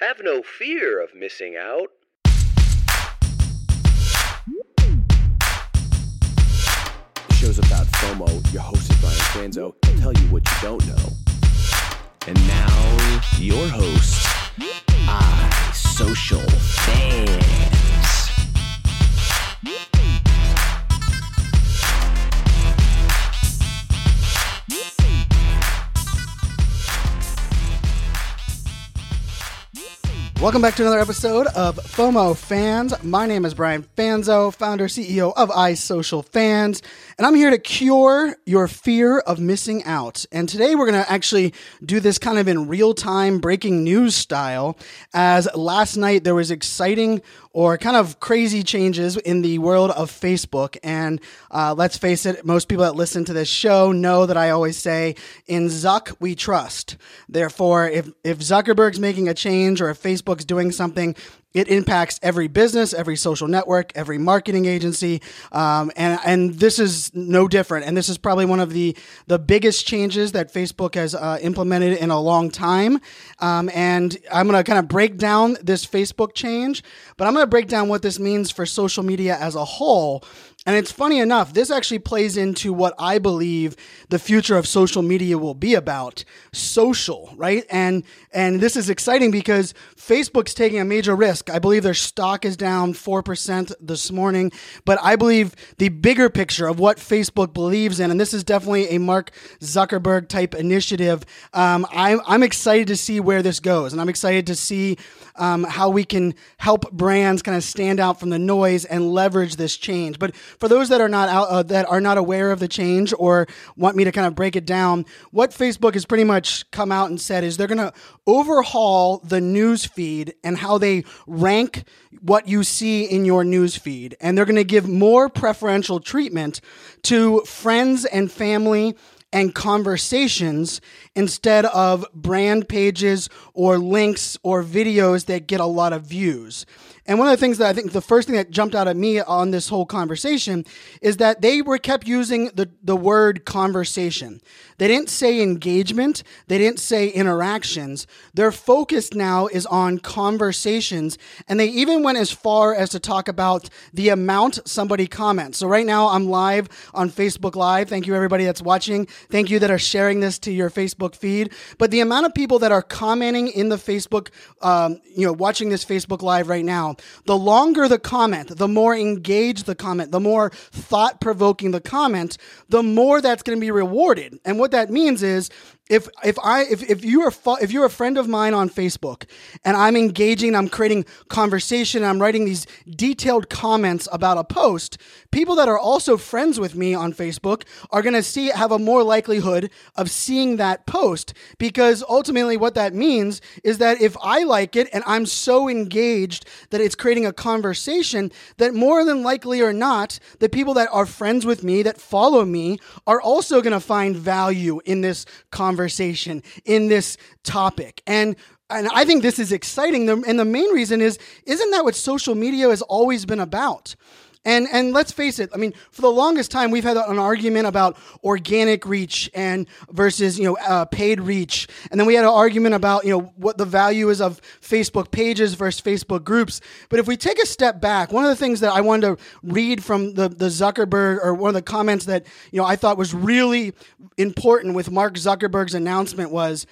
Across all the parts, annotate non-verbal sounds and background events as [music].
Have no fear of missing out. The show's about FOMO. Your host is Brian Fanzo. He'll tell you what you don't know. And now, your host, iSocial Fans. Welcome back to another episode of FOMO Fans. My name is Brian Fanzo, founder, CEO of iSocial Fans, and I'm here to cure your fear of missing out. And today we're going to actually do this kind of in real time breaking news style, as last night there was exciting or kind of crazy changes in the world of Facebook. And uh, let's face it, most people that listen to this show know that I always say, in Zuck, we trust. Therefore, if, if Zuckerberg's making a change or if Facebook's doing something, it impacts every business, every social network, every marketing agency, um, and and this is no different. And this is probably one of the the biggest changes that Facebook has uh, implemented in a long time. Um, and I'm going to kind of break down this Facebook change, but I'm going to break down what this means for social media as a whole. And it's funny enough, this actually plays into what I believe the future of social media will be about social, right? And and this is exciting because Facebook's taking a major risk. I believe their stock is down 4% this morning, but I believe the bigger picture of what Facebook believes in, and this is definitely a Mark Zuckerberg type initiative. Um, I'm, I'm excited to see where this goes, and I'm excited to see um, how we can help brands kind of stand out from the noise and leverage this change. But for those that are not out, uh, that are not aware of the change or want me to kind of break it down, what Facebook has pretty much come out and said is they're going to overhaul the news feed and how they rank what you see in your news feed, and they're going to give more preferential treatment to friends and family and conversations instead of brand pages or links or videos that get a lot of views. And one of the things that I think the first thing that jumped out at me on this whole conversation is that they were kept using the, the word conversation. They didn't say engagement. They didn't say interactions. Their focus now is on conversations. And they even went as far as to talk about the amount somebody comments. So right now I'm live on Facebook Live. Thank you everybody that's watching. Thank you that are sharing this to your Facebook feed. But the amount of people that are commenting in the Facebook, um, you know, watching this Facebook Live right now, the longer the comment, the more engaged the comment, the more thought provoking the comment, the more that's going to be rewarded. And what that means is if if I if, if you are if you're a friend of mine on Facebook and I'm engaging, I'm creating conversation, I'm writing these detailed comments about a post, people that are also friends with me on Facebook are going to see have a more likelihood of seeing that post because ultimately what that means is that if I like it and I'm so engaged that it's creating a conversation that more than likely or not the people that are friends with me that follow me are also going to find value in this conversation in this topic. And and I think this is exciting. And the main reason is, isn't that what social media has always been about? And and let's face it. I mean, for the longest time, we've had an argument about organic reach and versus you know uh, paid reach, and then we had an argument about you know what the value is of Facebook pages versus Facebook groups. But if we take a step back, one of the things that I wanted to read from the the Zuckerberg or one of the comments that you know I thought was really important with Mark Zuckerberg's announcement was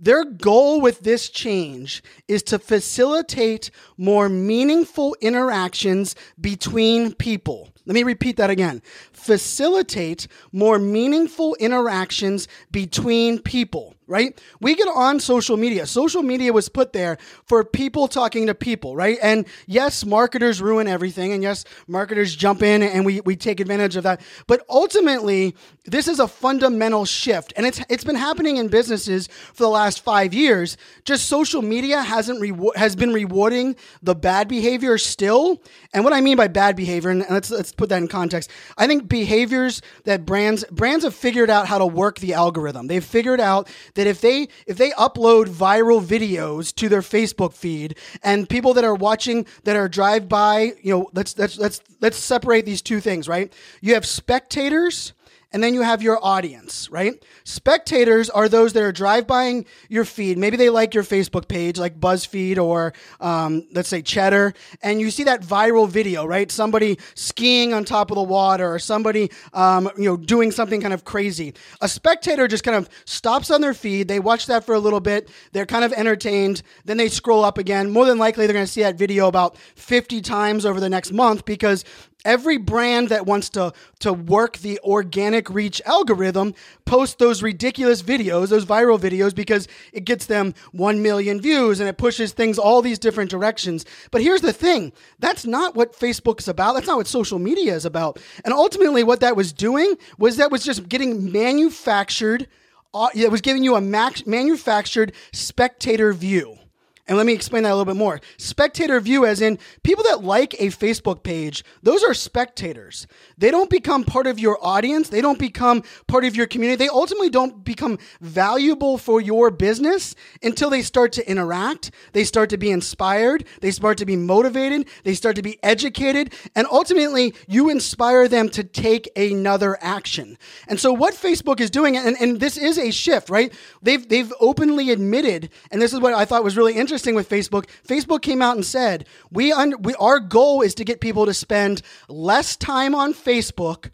their goal with this change is to facilitate more meaningful interactions between people. Let me repeat that again. Facilitate more meaningful interactions between people right? We get on social media. Social media was put there for people talking to people, right? And yes, marketers ruin everything. And yes, marketers jump in and we, we take advantage of that. But ultimately, this is a fundamental shift. And it's, it's been happening in businesses for the last five years. Just social media hasn't reward, has been rewarding the bad behavior still. And what I mean by bad behavior, and let's, let's put that in context. I think behaviors that brands, brands have figured out how to work the algorithm. They've figured out that if they if they upload viral videos to their Facebook feed and people that are watching that are drive by, you know, let's let's let's let's separate these two things, right? You have spectators and then you have your audience, right? Spectators are those that are drive buying your feed. Maybe they like your Facebook page, like BuzzFeed or um, let's say Cheddar, and you see that viral video, right? Somebody skiing on top of the water or somebody, um, you know, doing something kind of crazy. A spectator just kind of stops on their feed. They watch that for a little bit. They're kind of entertained. Then they scroll up again. More than likely, they're going to see that video about 50 times over the next month because every brand that wants to to work the organic reach algorithm posts those ridiculous videos those viral videos because it gets them 1 million views and it pushes things all these different directions. But here's the thing. That's not what facebook's about. That's not what social media is about. And ultimately what that was doing was that was just getting manufactured uh, it was giving you a max, manufactured spectator view and let me explain that a little bit more. Spectator view, as in people that like a Facebook page, those are spectators. They don't become part of your audience. They don't become part of your community. They ultimately don't become valuable for your business until they start to interact. They start to be inspired. They start to be motivated. They start to be educated. And ultimately, you inspire them to take another action. And so, what Facebook is doing, and, and this is a shift, right? They've, they've openly admitted, and this is what I thought was really interesting interesting with Facebook. Facebook came out and said, we, un- we our goal is to get people to spend less time on Facebook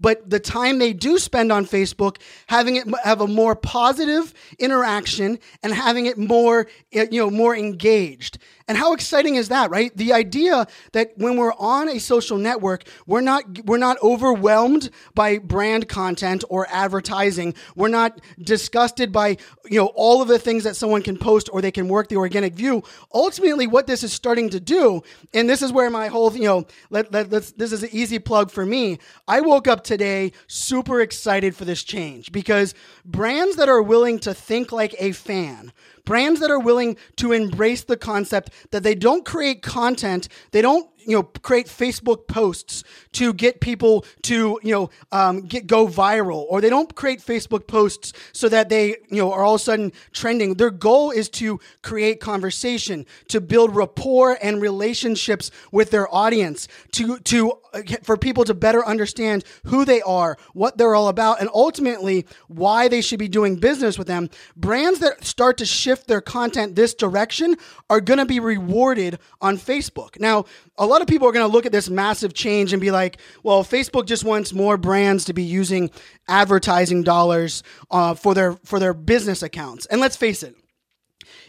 but the time they do spend on Facebook, having it have a more positive interaction and having it more, eh, you know, more engaged. And how exciting is that, right? The idea that when we're on a social network, we're not we're not overwhelmed by brand content or advertising. We're not disgusted by, you know, all of the things that someone can post or they can work the organic view. Ultimately, what this is starting to do, and this is where my whole, you know, let, let, let's this is an easy plug for me. I woke up today super excited for this change because brands that are willing to think like a fan, brands that are willing to embrace the concept that they don't create content, they don't you know create Facebook posts to get people to you know um, get go viral, or they don't create Facebook posts so that they you know are all of a sudden trending. Their goal is to create conversation, to build rapport and relationships with their audience, to to uh, for people to better understand who they are, what they're all about, and ultimately why they should be doing business with them. Brands that start to shift their content this direction are going to be rewarded on Facebook. Now, a lot of people are going to look at this massive change and be like, well, Facebook just wants more brands to be using advertising dollars uh, for their for their business accounts. And let's face it,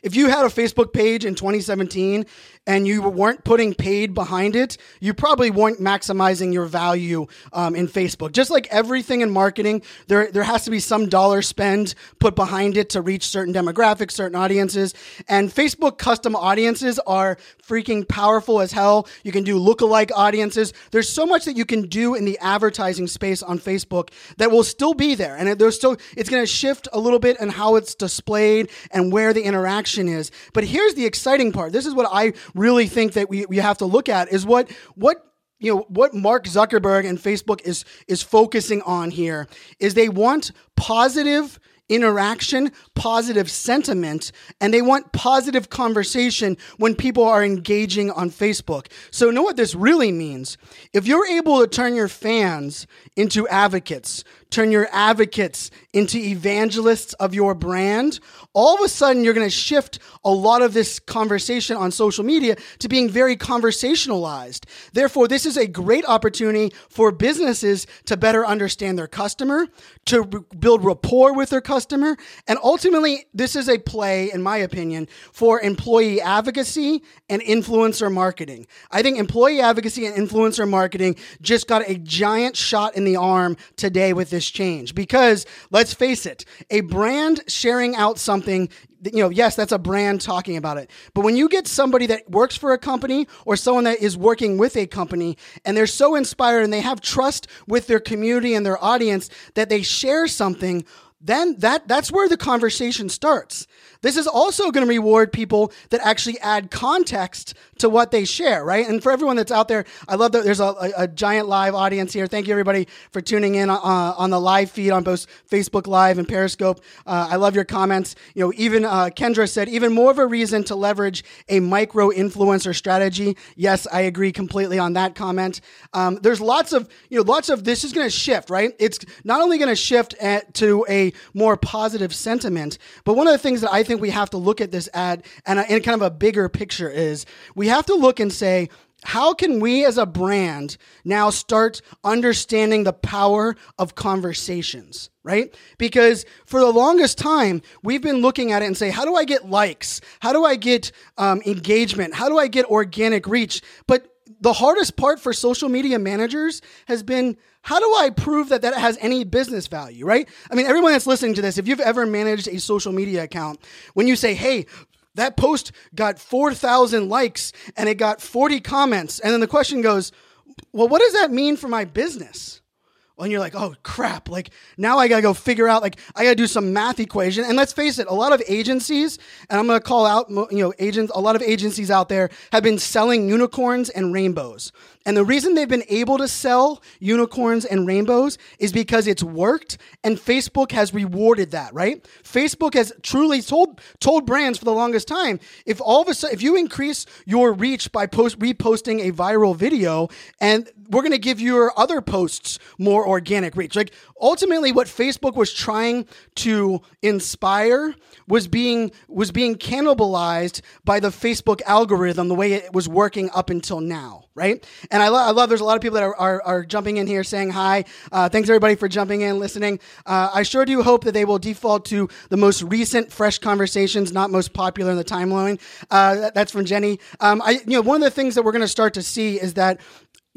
if you had a Facebook page in 2017 and you weren't putting paid behind it, you probably weren't maximizing your value um, in Facebook. Just like everything in marketing, there there has to be some dollar spend put behind it to reach certain demographics, certain audiences. And Facebook custom audiences are freaking powerful as hell. You can do lookalike audiences. There's so much that you can do in the advertising space on Facebook that will still be there, and there's still it's going to shift a little bit in how it's displayed and where the interaction is. But here's the exciting part. This is what I really think that we, we have to look at is what what you know what Mark Zuckerberg and Facebook is is focusing on here is they want positive interaction, positive sentiment, and they want positive conversation when people are engaging on Facebook. So, know what this really means? If you're able to turn your fans into advocates, turn your advocates into evangelists of your brand, all of a sudden you're going to shift a lot of this conversation on social media to being very conversationalized. Therefore, this is a great opportunity for businesses to better understand their customer, to build rapport with their customer, and ultimately, this is a play, in my opinion, for employee advocacy and influencer marketing. I think employee advocacy and influencer marketing just got a giant shot in the arm today with this change because let's face it, a brand sharing out something you know, yes, that's a brand talking about it. But when you get somebody that works for a company or someone that is working with a company and they're so inspired and they have trust with their community and their audience that they share something, then that that's where the conversation starts. This is also going to reward people that actually add context to what they share, right? And for everyone that's out there, I love that there's a, a, a giant live audience here. Thank you, everybody, for tuning in uh, on the live feed on both Facebook Live and Periscope. Uh, I love your comments. You know, even uh, Kendra said, even more of a reason to leverage a micro influencer strategy. Yes, I agree completely on that comment. Um, there's lots of, you know, lots of this is going to shift, right? It's not only going to shift at, to a more positive sentiment, but one of the things that I think we have to look at this ad and in kind of a bigger picture is we have to look and say, how can we as a brand now start understanding the power of conversations right? Because for the longest time we've been looking at it and say how do i get likes? How do i get um, engagement? How do i get organic reach? But the hardest part for social media managers has been how do I prove that that has any business value, right? I mean, everyone that's listening to this, if you've ever managed a social media account, when you say, hey, that post got 4,000 likes and it got 40 comments. And then the question goes, well, what does that mean for my business? And you're like, oh crap, like now I gotta go figure out, like I gotta do some math equation. And let's face it, a lot of agencies, and I'm gonna call out, you know, agents, a lot of agencies out there have been selling unicorns and rainbows. And the reason they've been able to sell unicorns and rainbows is because it's worked and Facebook has rewarded that, right? Facebook has truly told told brands for the longest time, if all of a sudden if you increase your reach by post reposting a viral video and we're going to give your other posts more organic reach. Like ultimately what Facebook was trying to inspire was being was being cannibalized by the Facebook algorithm the way it was working up until now, right? And I, lo- I love there's a lot of people that are, are, are jumping in here saying hi. Uh, thanks everybody for jumping in, listening. Uh, I sure do hope that they will default to the most recent, fresh conversations, not most popular in the timeline. Uh, that, that's from Jenny. Um, I, you know, one of the things that we're going to start to see is that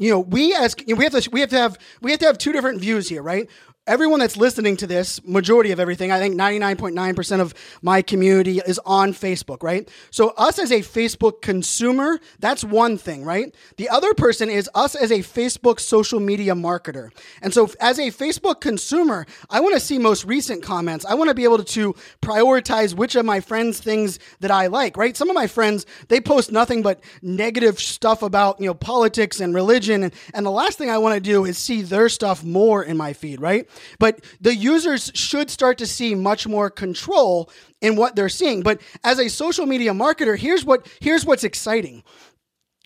you know, we as you know, we have to we have to have we have to have two different views here, right? Everyone that's listening to this, majority of everything, I think 99.9% of my community is on Facebook, right? So us as a Facebook consumer, that's one thing, right? The other person is us as a Facebook social media marketer. And so as a Facebook consumer, I want to see most recent comments. I want to be able to prioritize which of my friends things that I like, right? Some of my friends, they post nothing but negative stuff about, you know, politics and religion. And, and the last thing I want to do is see their stuff more in my feed, right? But the users should start to see much more control in what they're seeing. But as a social media marketer, here's what here's what's exciting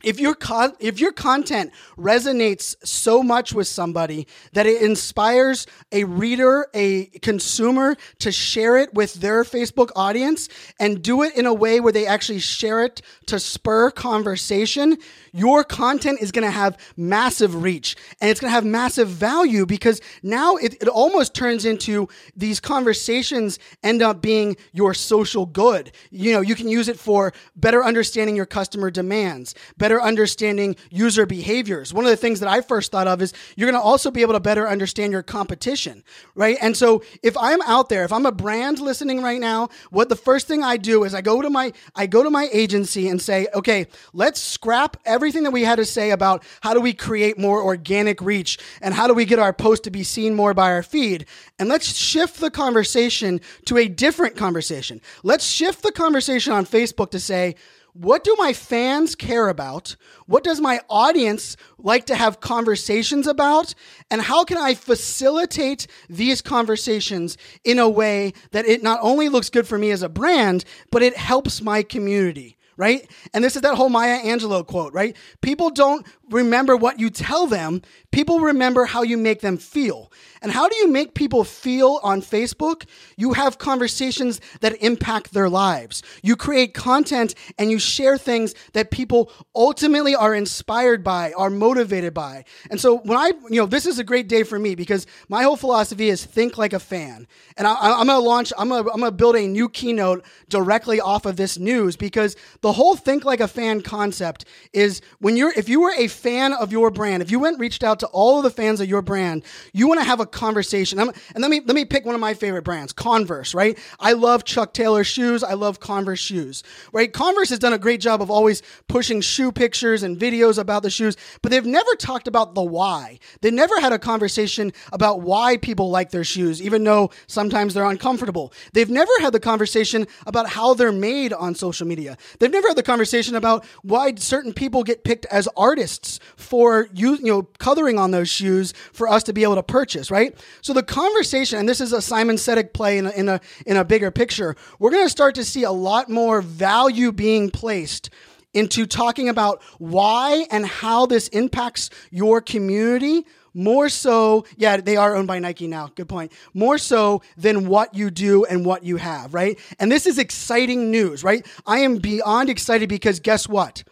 if your con- if your content resonates so much with somebody that it inspires a reader, a consumer to share it with their Facebook audience and do it in a way where they actually share it to spur conversation, your content is going to have massive reach and it's going to have massive value because now it, it almost turns into these conversations end up being your social good. You know, you can use it for better understanding your customer demands, better understanding user behaviors. One of the things that I first thought of is you're going to also be able to better understand your competition, right? And so if I'm out there, if I'm a brand listening right now, what the first thing I do is I go to my I go to my agency and say, "Okay, let's scrap everything that we had to say about how do we create more organic reach and how do we get our post to be seen more by our feed and let's shift the conversation to a different conversation. Let's shift the conversation on Facebook to say, what do my fans care about? What does my audience like to have conversations about? And how can I facilitate these conversations in a way that it not only looks good for me as a brand, but it helps my community? Right? And this is that whole Maya Angelou quote, right? People don't remember what you tell them, people remember how you make them feel. And how do you make people feel on Facebook? You have conversations that impact their lives. You create content and you share things that people ultimately are inspired by, are motivated by. And so when I, you know, this is a great day for me because my whole philosophy is think like a fan. And I, am going to launch, I'm going to build a new keynote directly off of this news because the the whole think like a fan concept is when you're if you were a fan of your brand, if you went reached out to all of the fans of your brand, you want to have a conversation. I'm, and let me let me pick one of my favorite brands, Converse, right? I love Chuck Taylor shoes. I love Converse shoes, right? Converse has done a great job of always pushing shoe pictures and videos about the shoes, but they've never talked about the why. They never had a conversation about why people like their shoes, even though sometimes they're uncomfortable. They've never had the conversation about how they're made on social media. They've never had the conversation about why certain people get picked as artists for you, you know, coloring on those shoes for us to be able to purchase, right? So the conversation, and this is a Simon Sinek play in a, in a, in a bigger picture, we're going to start to see a lot more value being placed into talking about why and how this impacts your community more so, yeah, they are owned by Nike now. Good point. More so than what you do and what you have, right? And this is exciting news, right? I am beyond excited because guess what?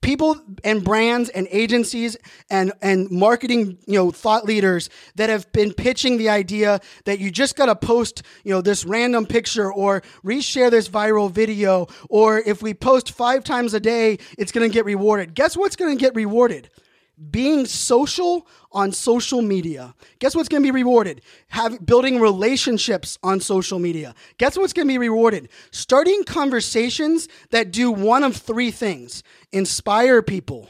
people and brands and agencies and and marketing you know thought leaders that have been pitching the idea that you just got to post you know this random picture or reshare this viral video or if we post 5 times a day it's going to get rewarded guess what's going to get rewarded being social on social media. Guess what's going to be rewarded? Have, building relationships on social media. Guess what's going to be rewarded? Starting conversations that do one of three things inspire people,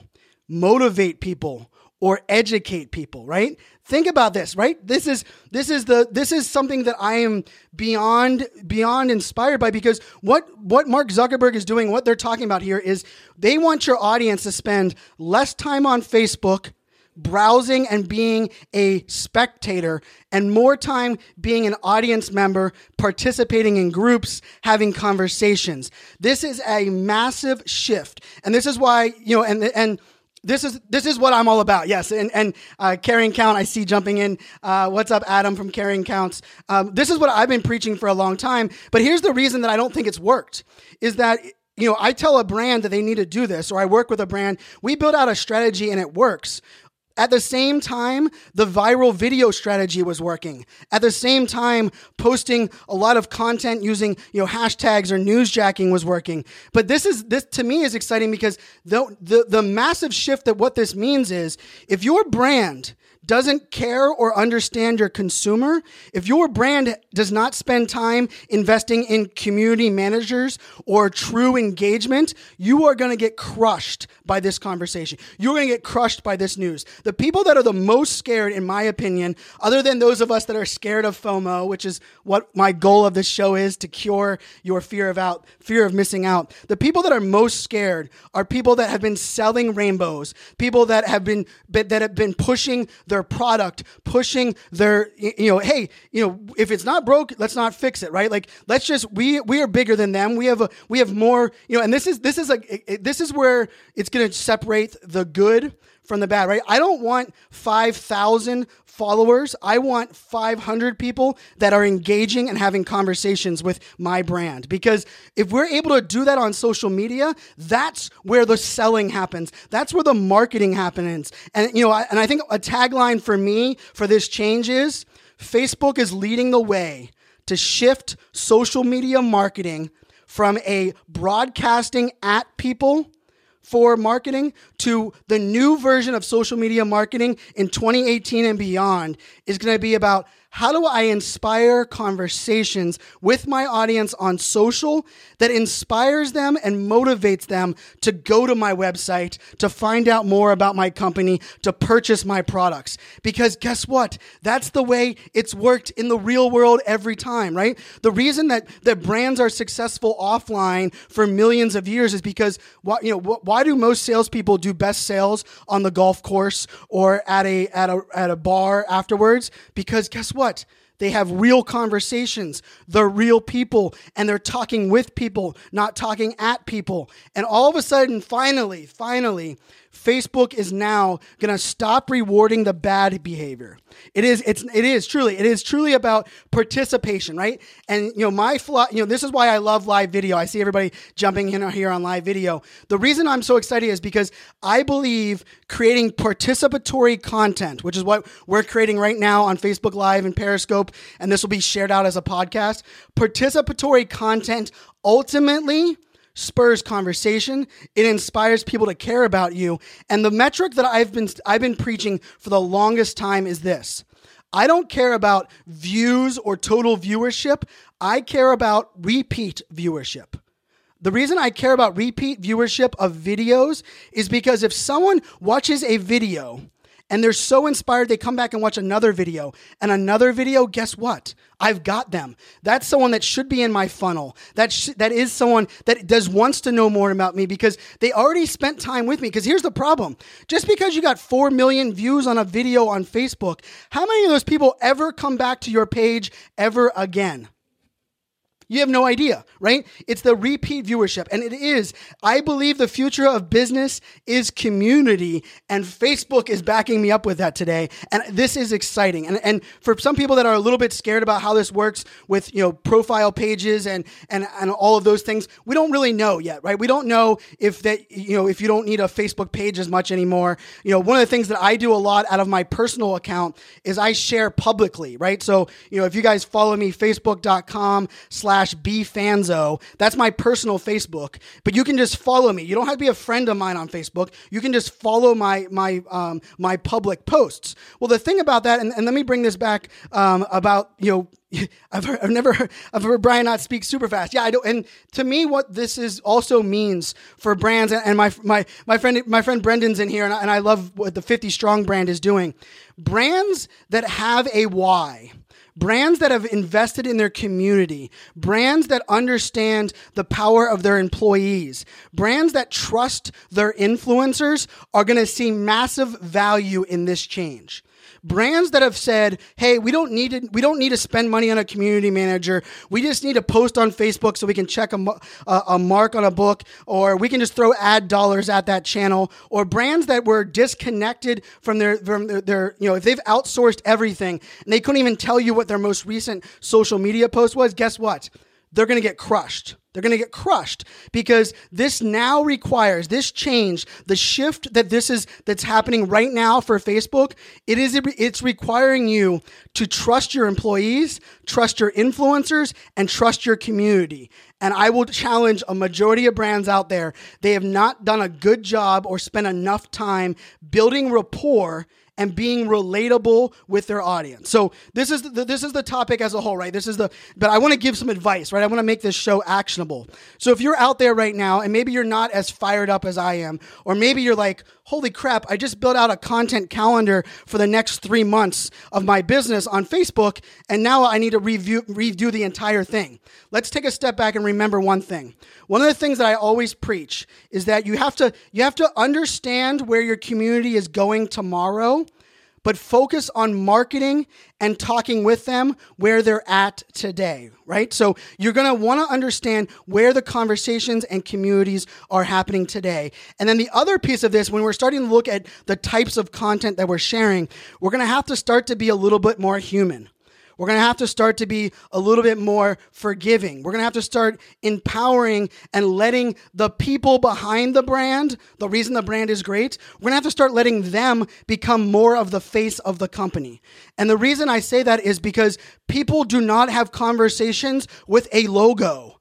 motivate people, or educate people, right? Think about this, right? This is this is the this is something that I am beyond beyond inspired by because what what Mark Zuckerberg is doing, what they're talking about here is they want your audience to spend less time on Facebook browsing and being a spectator and more time being an audience member, participating in groups, having conversations. This is a massive shift. And this is why, you know, and and this is this is what I'm all about. Yes, and and uh, carrying count. I see jumping in. Uh, what's up, Adam from Carrying Counts? Um, this is what I've been preaching for a long time. But here's the reason that I don't think it's worked: is that you know I tell a brand that they need to do this, or I work with a brand. We build out a strategy and it works. At the same time, the viral video strategy was working. At the same time, posting a lot of content using, you know, hashtags or newsjacking was working. But this is this to me is exciting because the the, the massive shift that what this means is if your brand doesn't care or understand your consumer, if your brand does not spend time investing in community managers or true engagement, you are going to get crushed by this conversation. You're going to get crushed by this news. The people that are the most scared, in my opinion, other than those of us that are scared of FOMO, which is what my goal of this show is to cure your fear of out, fear of missing out. The people that are most scared are people that have been selling rainbows, people that have been that have been pushing their their product, pushing their, you know, hey, you know, if it's not broke, let's not fix it, right? Like, let's just we we are bigger than them. We have a we have more, you know, and this is this is like this is where it's going to separate the good from the bad, right? I don't want 5,000 followers. I want 500 people that are engaging and having conversations with my brand. Because if we're able to do that on social media, that's where the selling happens. That's where the marketing happens. And, you know, and I think a tagline for me for this change is Facebook is leading the way to shift social media marketing from a broadcasting at people for marketing to the new version of social media marketing in 2018 and beyond is going to be about how do I inspire conversations with my audience on social that inspires them and motivates them to go to my website, to find out more about my company, to purchase my products? Because guess what? That's the way it's worked in the real world every time, right? The reason that, that brands are successful offline for millions of years is because why, you know, why do most salespeople do best sales on the golf course or at a, at a, at a bar afterwards? Because guess what? What? They have real conversations. They're real people and they're talking with people, not talking at people. And all of a sudden, finally, finally, Facebook is now going to stop rewarding the bad behavior. It is it's it is truly it is truly about participation, right? And you know my flaw, you know this is why I love live video. I see everybody jumping in here on live video. The reason I'm so excited is because I believe creating participatory content, which is what we're creating right now on Facebook Live and Periscope, and this will be shared out as a podcast. Participatory content ultimately spurs conversation. It inspires people to care about you. And the metric that I've been I've been preaching for the longest time is this. I don't care about views or total viewership. I care about repeat viewership. The reason I care about repeat viewership of videos is because if someone watches a video and they're so inspired they come back and watch another video. And another video guess what? I've got them. That's someone that should be in my funnel. That sh- that is someone that does wants to know more about me because they already spent time with me. Because here's the problem. Just because you got 4 million views on a video on facebook how many of those people ever come back to your page ever again you have no idea, right? It's the repeat viewership. And it is, I believe the future of business is community. And Facebook is backing me up with that today. And this is exciting. And, and for some people that are a little bit scared about how this works with, you know, profile pages and, and, and all of those things, we don't really know yet, right? We don't know if that, you know, if you don't need a Facebook page as much anymore. You know, one of the things that I do a lot out of my personal account is I share publicly, right? So, you know, if you guys follow me, facebook.com slash slash bfanzo. That's my personal Facebook. But you can just follow me. You don't have to be a friend of mine on Facebook. You can just follow my my um, my public posts. Well, the thing about that, and, and let me bring this back um, about you know [laughs] I've, heard, I've never heard, I've heard Brian not speak super fast. Yeah, I do. And to me, what this is also means for brands, and my my my friend my friend Brendan's in here, and I, and I love what the Fifty Strong brand is doing. Brands that have a why brands that have invested in their community, brands that understand the power of their employees, brands that trust their influencers are going to see massive value in this change brands that have said, "Hey, we don't need to, we don't need to spend money on a community manager. We just need to post on Facebook so we can check a, a, a, mark on a book, or we can just throw ad dollars at that channel." Or brands that were disconnected from their from their, their you know if they've outsourced everything and they couldn't even tell you what their most recent social media post was. Guess what? They're going to get crushed. They're going to get crushed because this now requires this change, the shift that this is that's happening right now for Facebook. It is it's requiring you to trust your employees, trust your influencers, and trust your community. And I will challenge a majority of brands out there. They have not done a good job or spent enough time building rapport and being relatable with their audience. So this is the, this is the topic as a whole, right? This is the but I want to give some advice, right? I want to make this show actionable. So if you're out there right now and maybe you're not as fired up as I am, or maybe you're like, "Holy crap, I just built out a content calendar for the next 3 months of my business on Facebook and now I need to review review the entire thing." Let's take a step back and remember one thing. One of the things that I always preach is that you have to you have to understand where your community is going tomorrow but focus on marketing and talking with them where they're at today, right? So you're want to understand where the conversations and communities are happening today. And then the other piece of this, when we're starting to look at the types of content that we're sharing, we're to have to start to be a little bit more human. We're going to have to start to be a little bit more forgiving. We're going to have to start empowering and letting the people behind the brand, the reason the brand is great, we're going to have to start letting them become more of the face of the company. And the reason I say that is because people do not have conversations with a logo.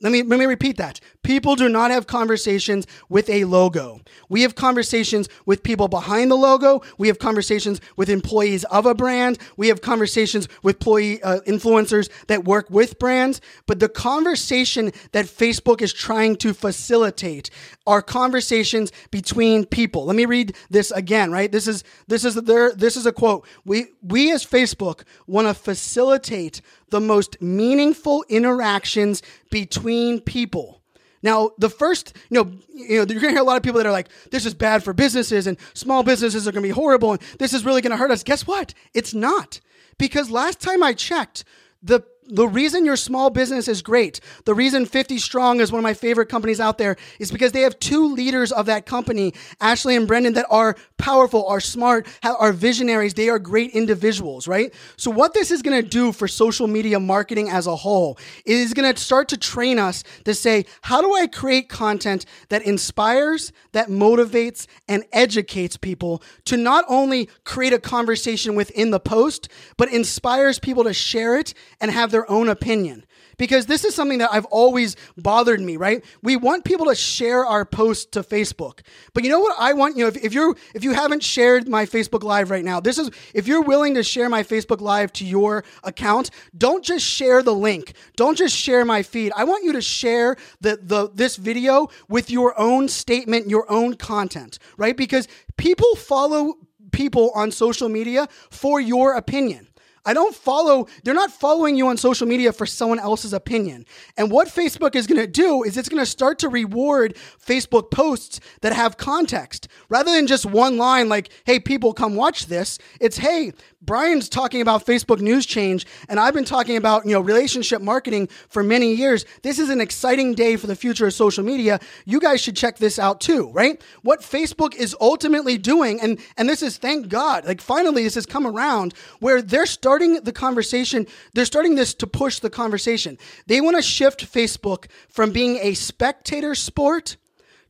Let me, let me repeat that. People do not have conversations with a logo. We have conversations with people behind the logo. We have conversations with employees of a brand. We have conversations with employee uh, influencers that work with brands. But the conversation that Facebook is trying to facilitate are conversations between people. Let me read this again, right? This is, this is their, this is a quote. We, we as Facebook want to facilitate the most meaningful interactions between people. Now, the first, you know, you know, you're gonna hear a lot of people that are like, "This is bad for businesses, and small businesses are gonna be horrible, and this is really gonna hurt us." Guess what? It's not, because last time I checked, the the reason your small business is great, the reason 50 Strong is one of my favorite companies out there, is because they have two leaders of that company, Ashley and Brendan, that are powerful, are smart, are visionaries. They are great individuals, right? So, what this is to do for social media marketing as a whole is to start to train us to say, how do I create content that inspires, that motivates, and educates people to not only create a conversation within the post, but inspires people to share it and have their their own opinion because this is something that I've always bothered me, right? We want people to share our posts to Facebook. But you know what I want, you know, if, if you're if you haven't shared my Facebook live right now, this is if you're willing to share my Facebook live to your account, don't just share the link. Don't just share my feed. I want you to share the the this video with your own statement, your own content, right? Because people follow people on social media for your opinion. I don't follow, they're not following you on social media for someone else's opinion. And what Facebook is going to do is it's going to start to reward Facebook posts that have context rather than just one line like, hey, people, come watch this. It's, hey, Brian's talking about Facebook news change, and I've been talking about you know relationship marketing for many years. This is an exciting day for the future of social media. You guys should check this out too, right? What Facebook is ultimately doing, and and this is thank God, like finally this has come around where they're starting the conversation. They're starting this to push the conversation. They want to shift Facebook from being a spectator sport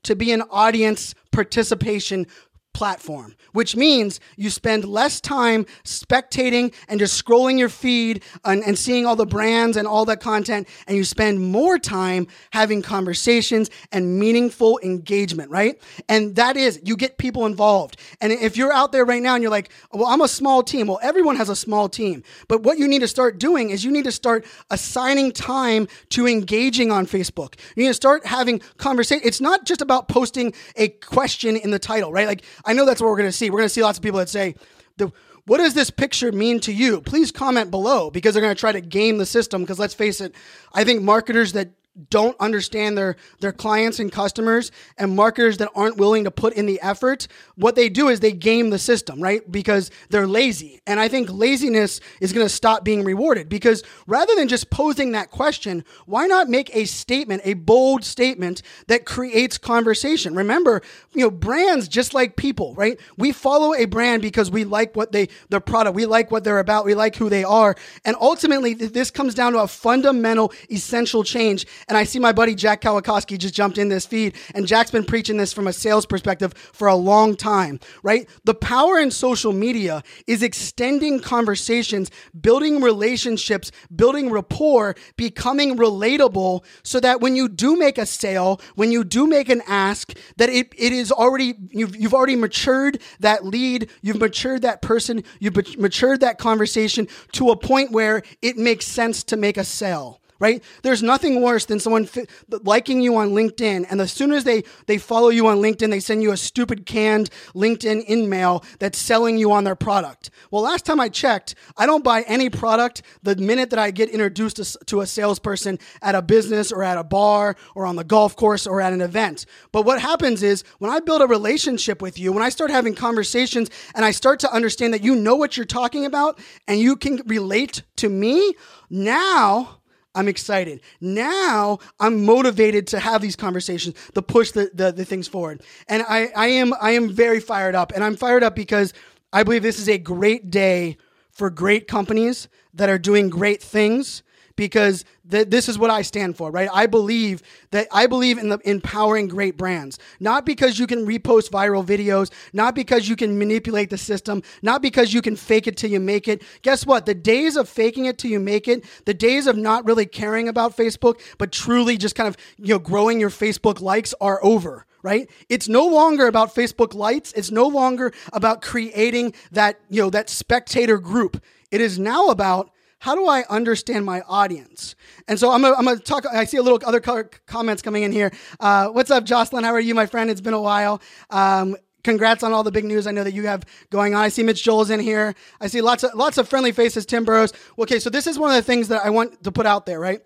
to be an audience participation platform, which means you spend less time spectating and just scrolling your feed and, and, seeing all the brands and all that content, and you spend more time having conversations and meaningful engagement, right? And that is, you get people involved. And if you're out there right now and you're like, well, I'm a small team, well, everyone has a small team. But what you need to start doing is you need to start assigning time to engaging on Facebook. You need to start having conversation. It's not just about posting a question in the title, right? Like, I know that's what we're going to see. We're going to see lots of people that say, the, what does this picture mean to you? Please comment below because they're going to try to game the system. Because let's face it, I think marketers that don't understand their their clients and customers and marketers that aren't willing to put in the effort what they do is they game the system right? Because they're lazy. And i think laziness is going to stop being rewarded because rather than just posing that question why not make a statement a bold statement that creates conversation? Remember you know brands just like people right? We follow a brand because we like what they their product. We like what they're about. We like who they are. And ultimately this comes down to a fundamental essential change and I see my buddy Jack Kosakowski just jumped in this feed, and Jack's been preaching this from a sales perspective for a long time, right? The power in social media is extending conversations, building relationships, building rapport, becoming relatable so that when you do make a sale, when you do make an ask, that it, it is already, you've, you've already matured that lead, you've matured that person, you've matured that conversation to a point where it makes sense to make a sale right? There's nothing worse than someone fi- liking you on LinkedIn, and as soon as they they follow you on LinkedIn, they send you a stupid canned LinkedIn in mail that's selling you on their product. Well, last time I checked, I don't buy any product the minute that I get introduced to, to a salesperson at a business or at a bar or on the golf course or at an event. But what happens is when I build a relationship with you, when I start having conversations and I start to understand that you know what you're talking about and you can relate to me, now I'm excited. Now I'm motivated to have these conversations, to push the, the, the things forward. And I, I am I am very fired up. And I'm fired up because I believe this is a great day for great companies that are doing great things because th- this is what I stand for, right? I believe that I believe in the empowering great brands, not because you can repost viral videos, not because you can manipulate the system, not because you can fake it till you make it. Guess what? The days of faking it till you make it, the days of not really caring about Facebook, but truly just kind of, you know, growing your Facebook likes are over right? It's no longer about Facebook lights. It's no longer about creating that, you know, that spectator group. It is now about how do I understand my audience? And so I'm going to talk. I see a little other comments coming in here. Uh, what's up, Jocelyn? How are you, my friend? It's been a while. Um, congrats on all the big news I know that you have going on. I see Mitch Joel's in here. I see lots of lots of friendly faces. Tim Burrows. Okay, so this is one of the things that I want to put out there, right?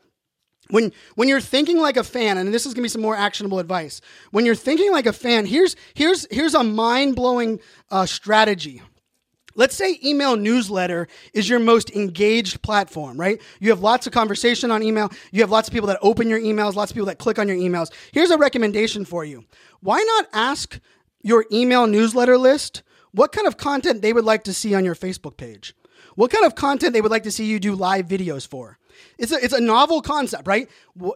When when you're thinking like a fan, and this is gonna be some more actionable advice. When you're thinking like a fan, here's here's here's a mind blowing uh, strategy Let's say email newsletter is your most engaged platform, right? You have lots of conversation on email. You have lots of people that open your emails, lots of people that click on your emails. Here's a recommendation for you. Why not ask your email newsletter list what kind of content they would like to see on your Facebook page? What kind of content they would like to see you do live videos for? It's a, it's a novel concept, right?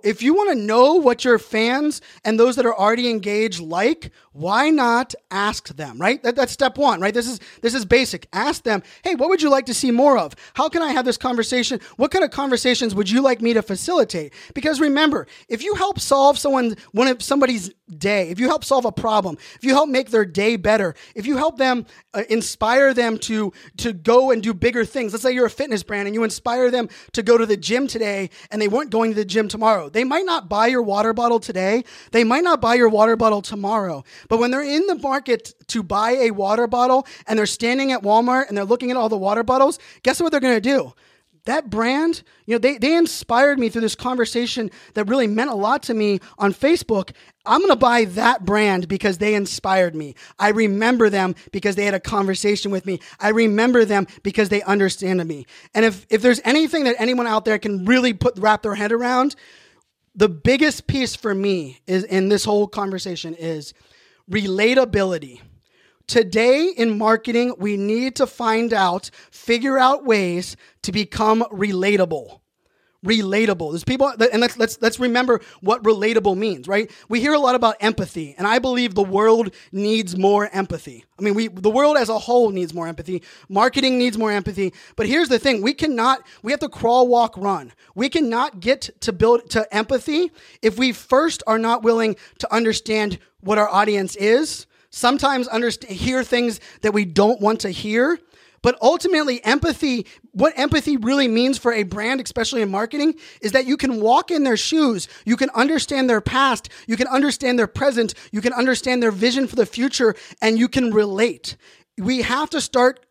If you want to know what your fans and those that are already engaged like, why not ask them, right? That, that's step one, right? This is this is basic. Ask them, hey, what would you like to see more of? How can I have this conversation? What kind of conversations would you like me to facilitate? Because remember, if you help solve someone one of somebody's day, if you help solve a problem, if you help make their day better, if you help them uh, inspire them to to go and do bigger things. Let's say you're a fitness brand and you inspire them to go to the gym today and they weren't going to the gym tomorrow. They might not buy your water bottle today. They might not buy your water bottle tomorrow. But when they're in the market to buy a water bottle and they're standing at Walmart and they're looking at all the water bottles, guess what they're going to do? that brand, you know, they, they inspired me through this conversation that really meant a lot to me on Facebook. I'm going to buy that brand because they inspired me. I remember them because they had a conversation with me. I remember them because they understand me. And if, if there's anything that anyone out there can really put, wrap their head around, the biggest piece for me is in this whole conversation is relatability. Today in marketing, we need to find out, figure out ways to become relatable. Relatable. There's people, and let's let's let's remember what relatable means, right? We hear a lot about empathy, and I believe the world needs more empathy. I mean, we the world as a whole needs more empathy. Marketing needs more empathy. But here's the thing: we cannot. We have to crawl, walk, run. We cannot get to build to empathy if we first are not willing to understand what our audience is sometimes understand, hear things that we don't want to hear. But ultimately, empathy, what empathy really means for a brand, especially in marketing, is that you can walk in their shoes. You can understand their past. You can understand their present. You can understand their vision for the future and you can relate. We have to start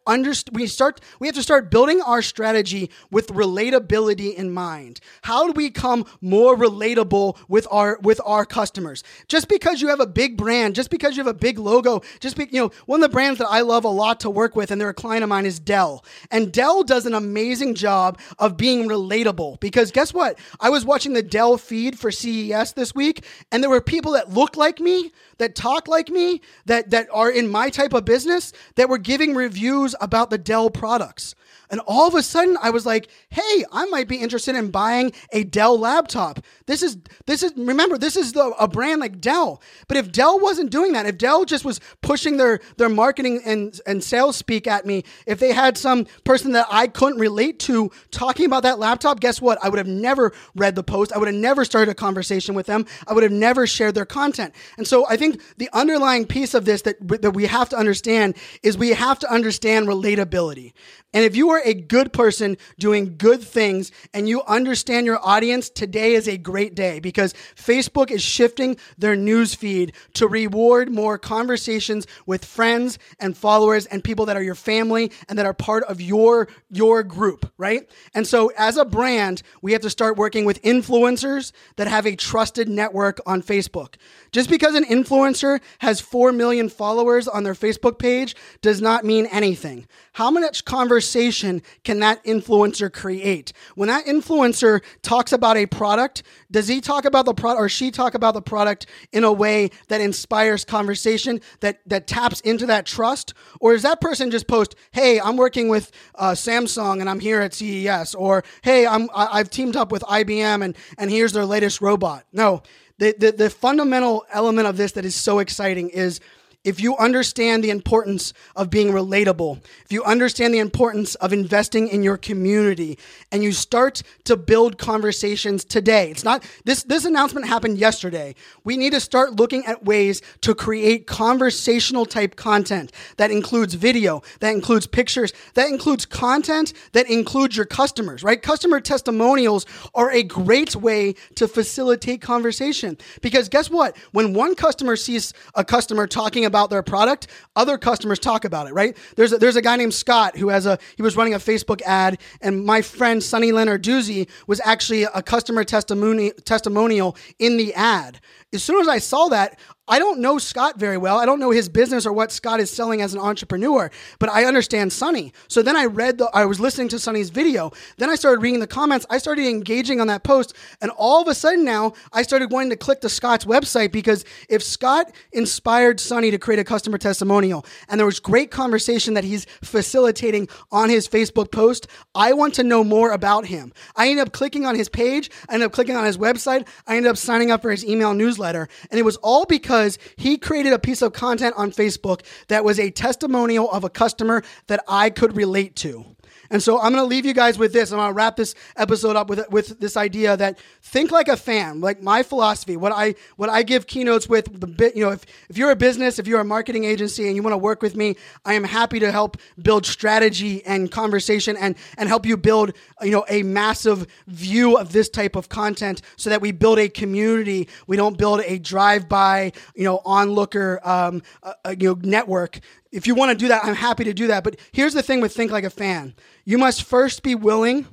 we start we have to start building our strategy with relatability in mind. How do we become more relatable with our with our customers? Just because you have a big brand, just because you have a big logo, just be, you know, one of the brands that I love a lot to work with and they're a client of mine is Dell. And Dell does an amazing job of being relatable because guess what? I was watching the Dell feed for CES this week and there were people that looked like me, that talk like me, that that are in my type of business that were giving reviews about the Dell products. And all of a sudden I was like, "Hey, I might be interested in buying a Dell laptop." This is this is remember, this is the, a brand like Dell. But if Dell wasn't doing that, if Dell just was pushing their their marketing and and sales speak at me, if they had some person that I couldn't relate to talking about that laptop, guess what? I would have never read the post. I would have never started a conversation with them. I would have never shared their content. And so I think the underlying piece of this that that we have to understand is we have to understand relatability. And if you are a good person doing good things and you understand your audience, today is a great day because Facebook is shifting their news feed to reward more conversations with friends and followers and people that are your family and that are part of your your group, right? And so as a brand, we have to start working with influencers that have a trusted network on Facebook. Just because an influencer has 4 million followers on their Facebook page does not mean anything. How much conversation can that influencer create? When that influencer talks about a product, does he talk about the product or she talk about the product in a way that inspires conversation, that, that taps into that trust? Or does that person just post, hey, I'm working with uh, Samsung and I'm here at CES? Or, hey, I'm, I've teamed up with IBM and, and here's their latest robot? No the, the, the fundamental element of this that is so exciting is if you understand the importance of being relatable, if you understand the importance of investing in your community, and you start to build conversations today, it's not this this announcement happened yesterday. We need to start looking at ways to create conversational type content that includes video, that includes pictures, that includes content that includes your customers, right? Customer testimonials are a great way to facilitate conversation because guess what? When one customer sees a customer talking about about their product, other customers talk about it, right? There's a, there's a guy named Scott who has a he was running a Facebook ad, and my friend Sunny Lenarduzzi was actually a customer testimony testimonial in the ad. As soon as I saw that, I don't know Scott very well. I don't know his business or what Scott is selling as an entrepreneur, but I understand Sunny. So then I read the, I was listening to Sunny's video. Then I started reading the comments. I started engaging on that post. And all of a sudden now I started wanting to click to Scott's website because if Scott inspired Sunny to create a customer testimonial and there was great conversation that he's facilitating on his Facebook post, I want to know more about him. I ended up clicking on his page. I ended up clicking on his website. I ended up signing up for his email newsletter. And it was all because because he created a piece of content on Facebook that was a testimonial of a customer that I could relate to. And so I'm going to leave you guys with this. I'm going to wrap this episode up with with this idea that think like a fan. Like my philosophy, what I what I give keynotes with the bit, you know, if if you're a business, if you're a marketing agency and you want to work with me, I am happy to help build strategy and conversation and and help you build, you know, a massive view of this type of content so that we build a community. We don't build a drive-by, you know, onlooker um, uh, uh you know network if you want to do that, I'm happy to do that. But here's the thing with Think Like a Fan you must first be willing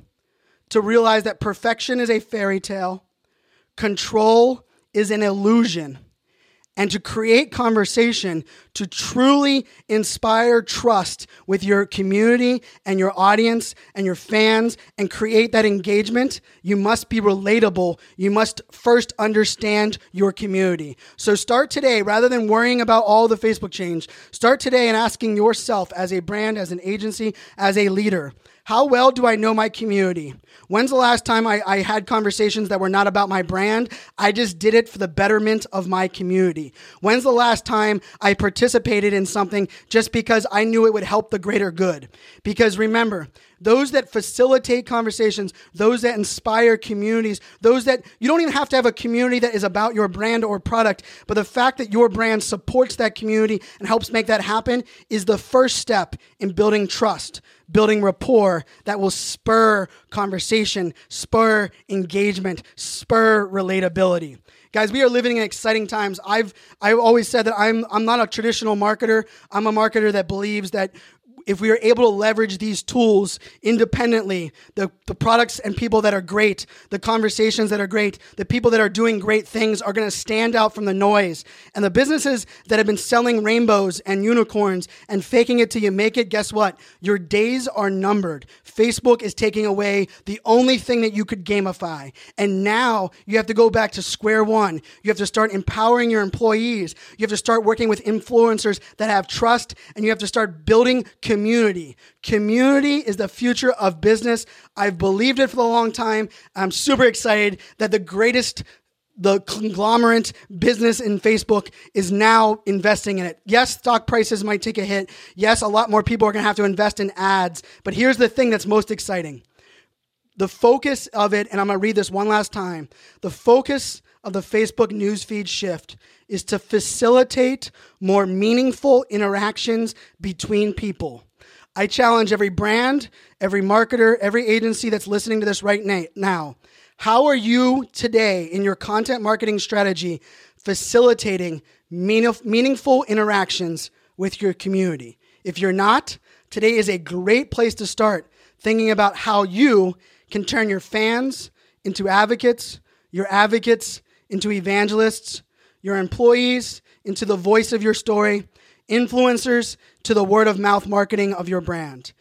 to realize that perfection is a fairy tale, control is an illusion, and to create conversation to truly inspire trust with your community and your audience and your fans and create that engagement, you must be relatable. You must first understand your community. So start today rather than worrying about all the Facebook change. Start today and asking yourself as a brand, as an agency, as a leader, how well do I know my community? When's the last time I, I, had conversations that were not about my brand? I just did it for the betterment of my community. When's the last time I participated in something just because I knew it would help the greater good? Because remember, those that facilitate conversations, those that inspire communities, those that you don't even have to have a community that is about your brand or product, but the fact that your brand supports that community and helps make that happen is the first step in building trust, building rapport that will spur conversation, spur engagement, spur relatability. Guys we are living in exciting times. I've i've always said that i'm i'm not a traditional marketer. I'm a marketer that believes that if we are able to leverage these tools independently, the, the products and people that are great, the conversations that are great, the people that are doing great things are going to stand out from the noise. And the businesses that have been selling rainbows and unicorns and faking it till you make it, guess what? Your days are numbered. Facebook is taking away the only thing that you could gamify. And now you have to go back to square one. You have to start empowering your employees. You have to start working with influencers that have trust and you have to start building community community. Community is the future of business. I've believed it for a long time. I'm super excited that the greatest the conglomerate business in Facebook is now investing in it. Yes, stock prices might take a hit. Yes, a lot more people are going to have to invest in ads. But here's the thing that's most exciting the focus of it, and I'm going to read this one last time. The focus of the Facebook newsfeed shift is to facilitate more meaningful interactions between people. I challenge every brand, every marketer, every agency that's listening to this right now. How are you today in your content marketing strategy facilitating meaningful interactions with your community? If you're not, today is a great place to start thinking about how you can turn your fans into advocates, your advocates into evangelists, your employees into the voice of your story, influencers to the word of mouth marketing of your brand.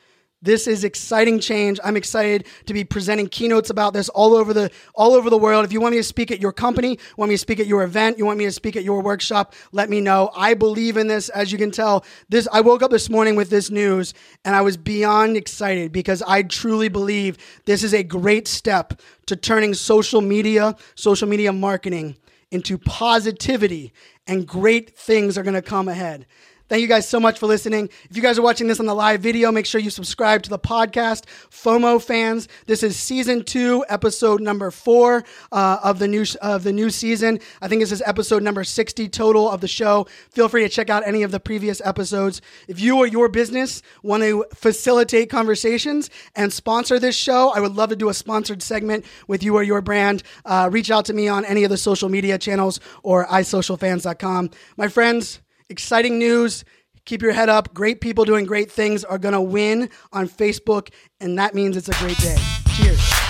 This is exciting change. I'm excited to be presenting keynotes about this all over the all over the world. If you want me to speak at your company, want me to speak at your event, you want me to speak at your workshop, let me know. I believe in this. As you can tell, this I woke up this morning with this news and I was beyond excited because I truly believe this is a great step to turning social media, social media marketing into positivity and great things are going to come ahead. Thank you guys so much for listening. If you guys are watching this on the live video, make sure you subscribe to the podcast. FOMO fans, this is season two, episode number four uh, of the new of the new season. I think this is episode number sixty total of the show. Feel free to check out any of the previous episodes. If you or your business want to facilitate conversations and sponsor this show, I would love to do a sponsored segment with you or your brand. Uh, reach out to me on any of the social media channels or isocialfans.com. My friends exciting news. Keep your head up. Great people doing great things are going to win on Facebook, and that means it's a great day. Cheers.